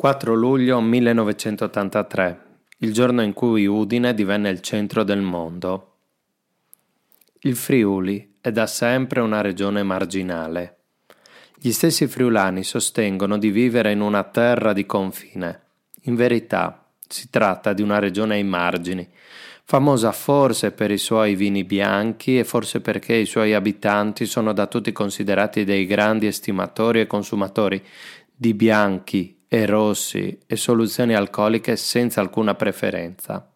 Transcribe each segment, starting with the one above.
4 luglio 1983, il giorno in cui Udine divenne il centro del mondo. Il Friuli è da sempre una regione marginale. Gli stessi friulani sostengono di vivere in una terra di confine. In verità, si tratta di una regione ai margini, famosa forse per i suoi vini bianchi e forse perché i suoi abitanti sono da tutti considerati dei grandi estimatori e consumatori di bianchi e rossi e soluzioni alcoliche senza alcuna preferenza.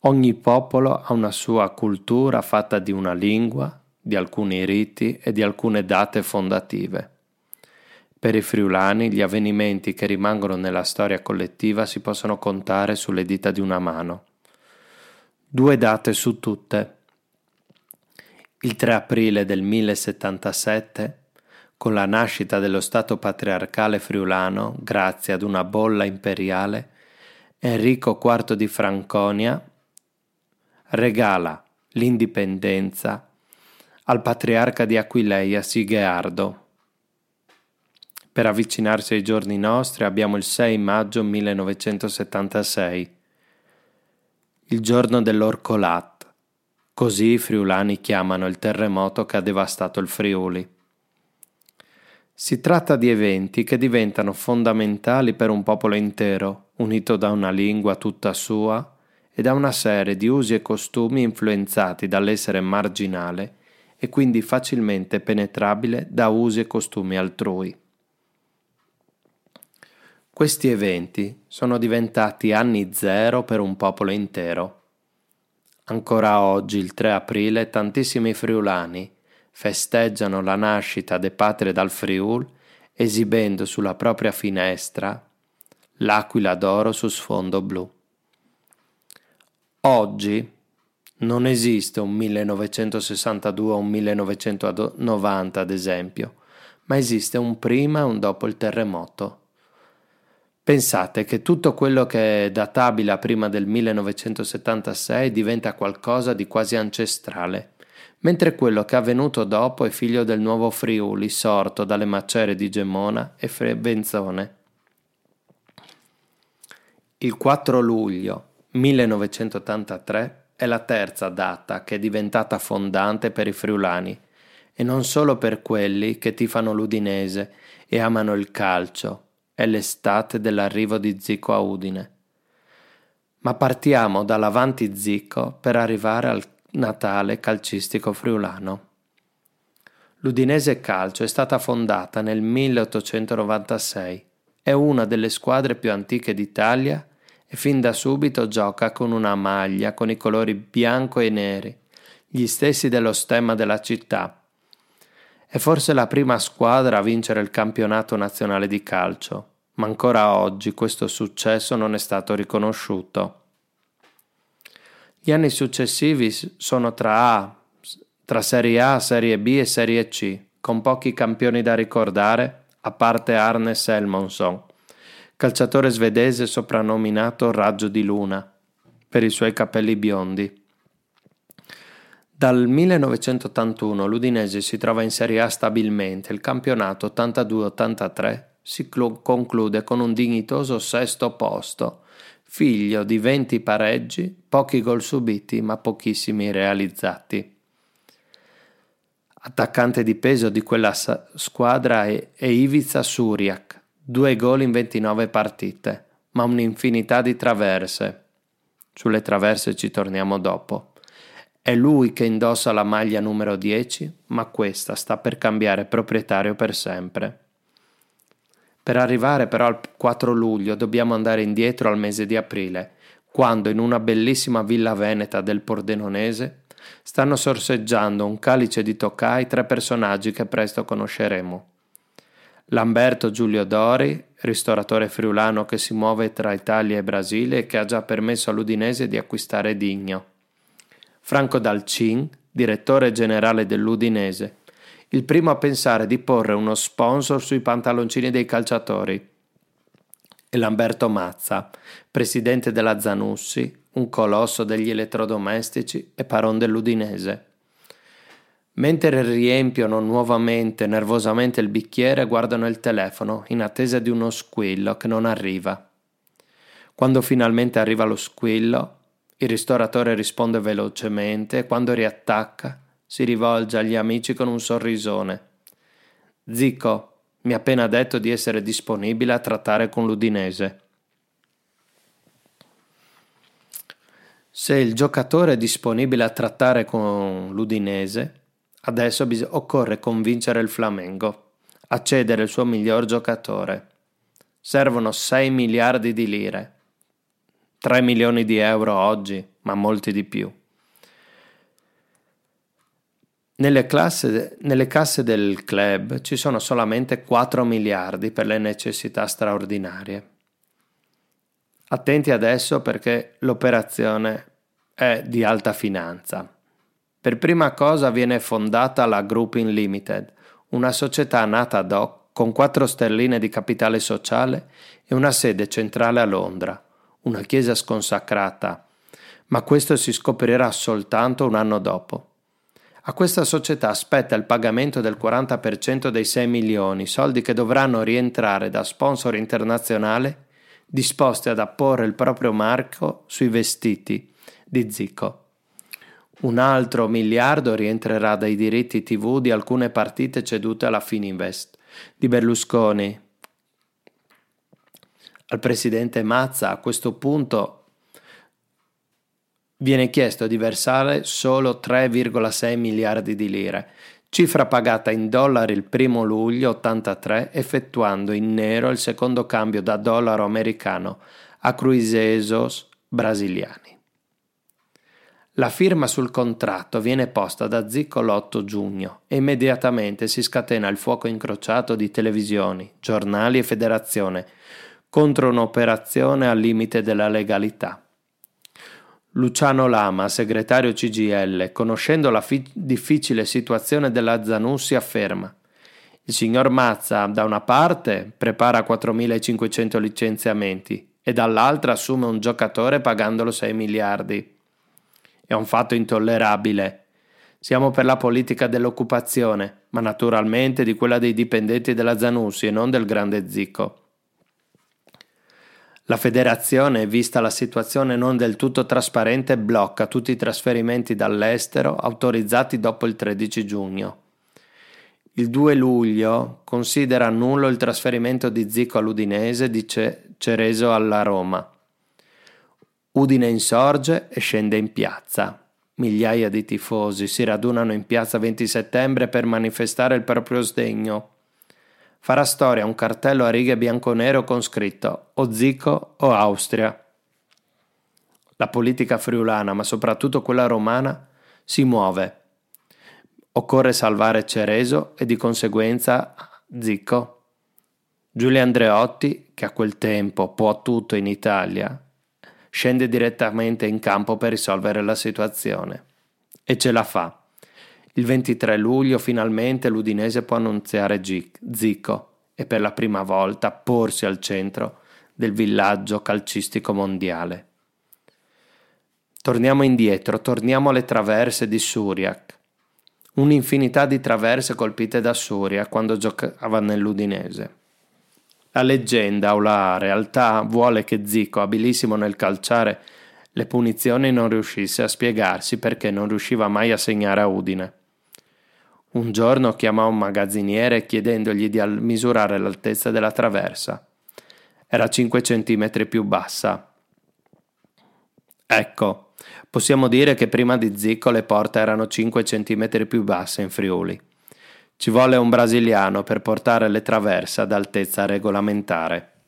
Ogni popolo ha una sua cultura fatta di una lingua, di alcuni riti e di alcune date fondative. Per i friulani gli avvenimenti che rimangono nella storia collettiva si possono contare sulle dita di una mano. Due date su tutte. Il 3 aprile del 1077 con la nascita dello Stato patriarcale friulano, grazie ad una bolla imperiale, Enrico IV di Franconia regala l'indipendenza al patriarca di Aquileia Sigheardo. Per avvicinarsi ai giorni nostri abbiamo il 6 maggio 1976, il giorno dell'Orcolat, così i friulani chiamano il terremoto che ha devastato il Friuli. Si tratta di eventi che diventano fondamentali per un popolo intero, unito da una lingua tutta sua e da una serie di usi e costumi influenzati dall'essere marginale e quindi facilmente penetrabile da usi e costumi altrui. Questi eventi sono diventati anni zero per un popolo intero. Ancora oggi, il 3 aprile, tantissimi friulani, festeggiano la nascita de Patria dal Friul esibendo sulla propria finestra l'aquila d'oro su sfondo blu. Oggi non esiste un 1962 o un 1990 ad esempio, ma esiste un prima e un dopo il terremoto. Pensate che tutto quello che è databile a prima del 1976 diventa qualcosa di quasi ancestrale mentre quello che è avvenuto dopo è figlio del nuovo Friuli sorto dalle macerie di Gemona e Frevenzone. Il 4 luglio 1983 è la terza data che è diventata fondante per i friulani e non solo per quelli che tifano l'Udinese e amano il calcio, è l'estate dell'arrivo di Zico a Udine. Ma partiamo dall'avanti Zico per arrivare al Natale calcistico friulano. L'Udinese Calcio è stata fondata nel 1896, è una delle squadre più antiche d'Italia e fin da subito gioca con una maglia con i colori bianco e neri, gli stessi dello stemma della città. È forse la prima squadra a vincere il campionato nazionale di calcio, ma ancora oggi questo successo non è stato riconosciuto. Gli anni successivi sono tra A, tra Serie A, Serie B e Serie C, con pochi campioni da ricordare, a parte Arne Selmonson, calciatore svedese soprannominato Raggio di Luna, per i suoi capelli biondi. Dal 1981 l'Udinese si trova in Serie A stabilmente, il campionato 82-83 si conclude con un dignitoso sesto posto, figlio di 20 pareggi, pochi gol subiti ma pochissimi realizzati. Attaccante di peso di quella squadra è, è Ivica Suriak, due gol in 29 partite, ma un'infinità di traverse. Sulle traverse ci torniamo dopo. È lui che indossa la maglia numero 10, ma questa sta per cambiare proprietario per sempre. Per arrivare però al 4 luglio dobbiamo andare indietro al mese di aprile, quando in una bellissima villa veneta del Pordenonese stanno sorseggiando un calice di toccai tre personaggi che presto conosceremo. Lamberto Giulio Dori, ristoratore friulano che si muove tra Italia e Brasile e che ha già permesso all'Udinese di acquistare Digno. Franco Dalcin, direttore generale dell'Udinese, il primo a pensare di porre uno sponsor sui pantaloncini dei calciatori. E Lamberto Mazza, presidente della Zanussi, un colosso degli elettrodomestici e paron dell'Udinese. Mentre riempiono nuovamente nervosamente il bicchiere, guardano il telefono in attesa di uno squillo che non arriva. Quando finalmente arriva lo squillo, il ristoratore risponde velocemente e quando riattacca si rivolge agli amici con un sorrisone. Zico, mi ha appena detto di essere disponibile a trattare con l'Udinese. Se il giocatore è disponibile a trattare con l'Udinese, adesso bis- occorre convincere il Flamengo a cedere il suo miglior giocatore. Servono 6 miliardi di lire, 3 milioni di euro oggi, ma molti di più. Nelle, classe, nelle, casse del club ci sono solamente 4 miliardi per le necessità straordinarie. Attenti adesso perché l'operazione è di alta finanza. Per prima cosa viene fondata la Grouping Limited, una società nata ad hoc con 4 sterline di capitale sociale e una sede centrale a Londra, una chiesa sconsacrata, ma questo si scoprirà soltanto un anno dopo. A questa società spetta il pagamento del 40% dei 6 milioni, soldi che dovranno rientrare da sponsor internazionale disposti ad apporre il proprio marco sui vestiti di Zico. Un altro miliardo rientrerà dai diritti TV di alcune partite cedute alla Fininvest di Berlusconi. Al presidente Mazza a questo punto viene chiesto di versare solo 3,6 miliardi di lire, cifra pagata in dollari il 1 luglio 83 effettuando in nero il secondo cambio da dollaro americano a cruisesos brasiliani. La firma sul contratto viene posta da Zicco l'8 giugno e immediatamente si scatena il fuoco incrociato di televisioni, giornali e federazione contro un'operazione al limite della legalità. Luciano Lama, segretario CGL, conoscendo la fi- difficile situazione della Zanussi, afferma il signor Mazza, da una parte, prepara 4.500 licenziamenti e dall'altra assume un giocatore pagandolo 6 miliardi. È un fatto intollerabile. Siamo per la politica dell'occupazione, ma naturalmente di quella dei dipendenti della Zanussi e non del grande Zicco. La federazione, vista la situazione non del tutto trasparente, blocca tutti i trasferimenti dall'estero autorizzati dopo il 13 giugno. Il 2 luglio considera nullo il trasferimento di Zico all'Udinese di Cereso alla Roma. Udine insorge e scende in piazza. Migliaia di tifosi si radunano in piazza 20 settembre per manifestare il proprio sdegno farà storia un cartello a righe bianco-nero con scritto o Zico o Austria. La politica friulana, ma soprattutto quella romana, si muove. Occorre salvare Cereso e di conseguenza Zico. Giulio Andreotti, che a quel tempo può tutto in Italia, scende direttamente in campo per risolvere la situazione. E ce la fa. Il 23 luglio finalmente l'Udinese può annunziare Zico e per la prima volta porsi al centro del villaggio calcistico mondiale. Torniamo indietro, torniamo alle traverse di Suriak. Un'infinità di traverse colpite da Suriak quando giocava nell'Udinese. La leggenda o la realtà vuole che Zico, abilissimo nel calciare le punizioni, non riuscisse a spiegarsi perché non riusciva mai a segnare a Udine. Un giorno chiamò un magazziniere chiedendogli di misurare l'altezza della traversa. Era 5 centimetri più bassa. Ecco, possiamo dire che prima di Zicco le porte erano 5 centimetri più basse in Friuli. Ci volle un brasiliano per portare le traverse ad altezza regolamentare.